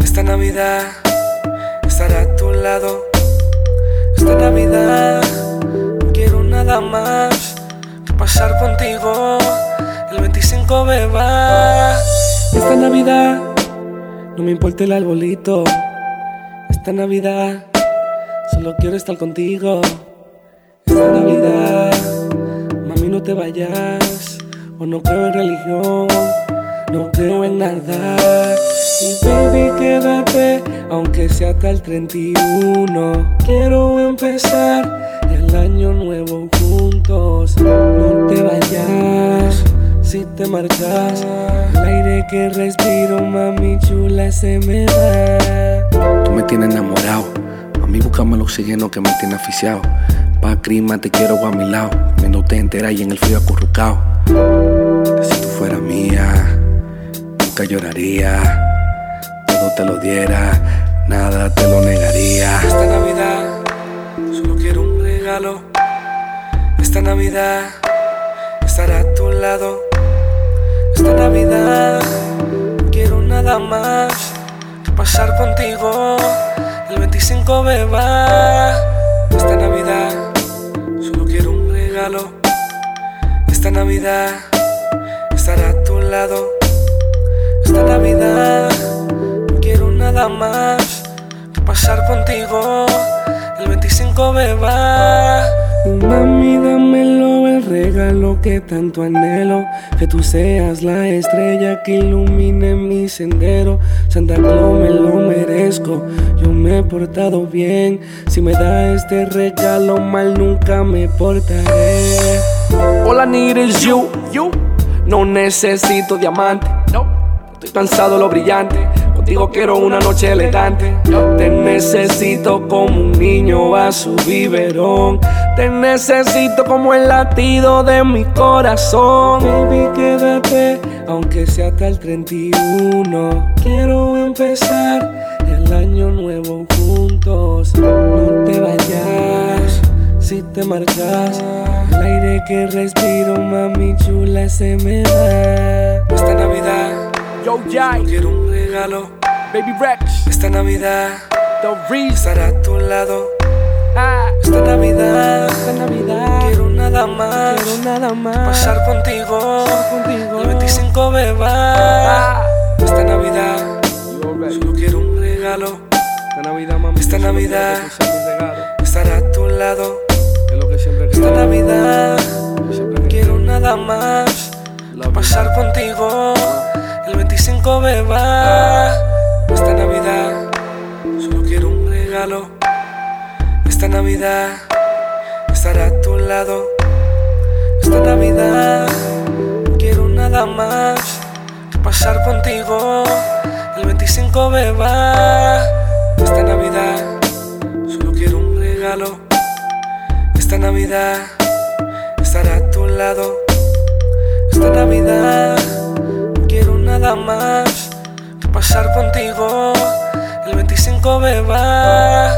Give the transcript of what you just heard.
Esta Navidad estar a tu lado. Esta Navidad no quiero nada más que pasar contigo. El 25 beba. Esta Navidad no me importa el arbolito. Esta Navidad solo quiero estar contigo. Esta Navidad, mami, no te vayas. O no creo en religión, no creo en nada. Y baby, quédate, aunque sea hasta el 31. Quiero empezar el año nuevo juntos. No te vayas si te marchas. El aire que respiro, mami chula, se me va. Tú me tienes enamorado. A mí buscame el oxígeno que me tiene aficiado. Pa' crima te quiero a mi lado. Viéndote entera y en el frío acurrucado. Si tú fueras mía, nunca lloraría. Todo te lo diera, nada te lo negaría. Esta Navidad solo quiero un regalo. Esta Navidad estar a tu lado. Esta Navidad no quiero nada más que pasar contigo. El 25 beba. Esta Navidad solo quiero un regalo. Esta Navidad estar a tu lado. Esta Navidad no quiero nada más que pasar contigo. El 25 beba. Mami, dámelo el regalo que tanto anhelo. Que tú seas la estrella que ilumine mi sendero. Santa Claus me lo merezco. Yo me he portado bien. Si me da este regalo, mal nunca me portaré. All I need is you, you. No necesito diamante. Estoy cansado de lo brillante. Contigo quiero una noche elegante. Te necesito como un niño a su biberón. Te necesito como el latido de mi corazón. Baby, quédate, aunque sea hasta el 31. Quiero empezar el año nuevo juntos. No te vayas si te marchas. El aire que respiro, mami chula, se me va. Esta Navidad. Yo, Jai, Quiero un regalo. Baby Rex, esta Navidad. The Reese, estar a tu lado. Ah, esta Navidad. Esta Navidad, quiero nada más. Quiero nada más. Pasar contigo. Contigo. el 25 beba Ah, esta Navidad. Solo quiero un regalo. Esta Navidad, mami, Esta Navidad. quieres que sea mi regalo. estar a tu lado esta Navidad estar a tu lado. Esta Navidad quiero nada más que pasar contigo. El 25 beba esta Navidad solo quiero un regalo. Esta Navidad estar a tu lado. Esta Navidad quiero nada más que pasar contigo el 25 beba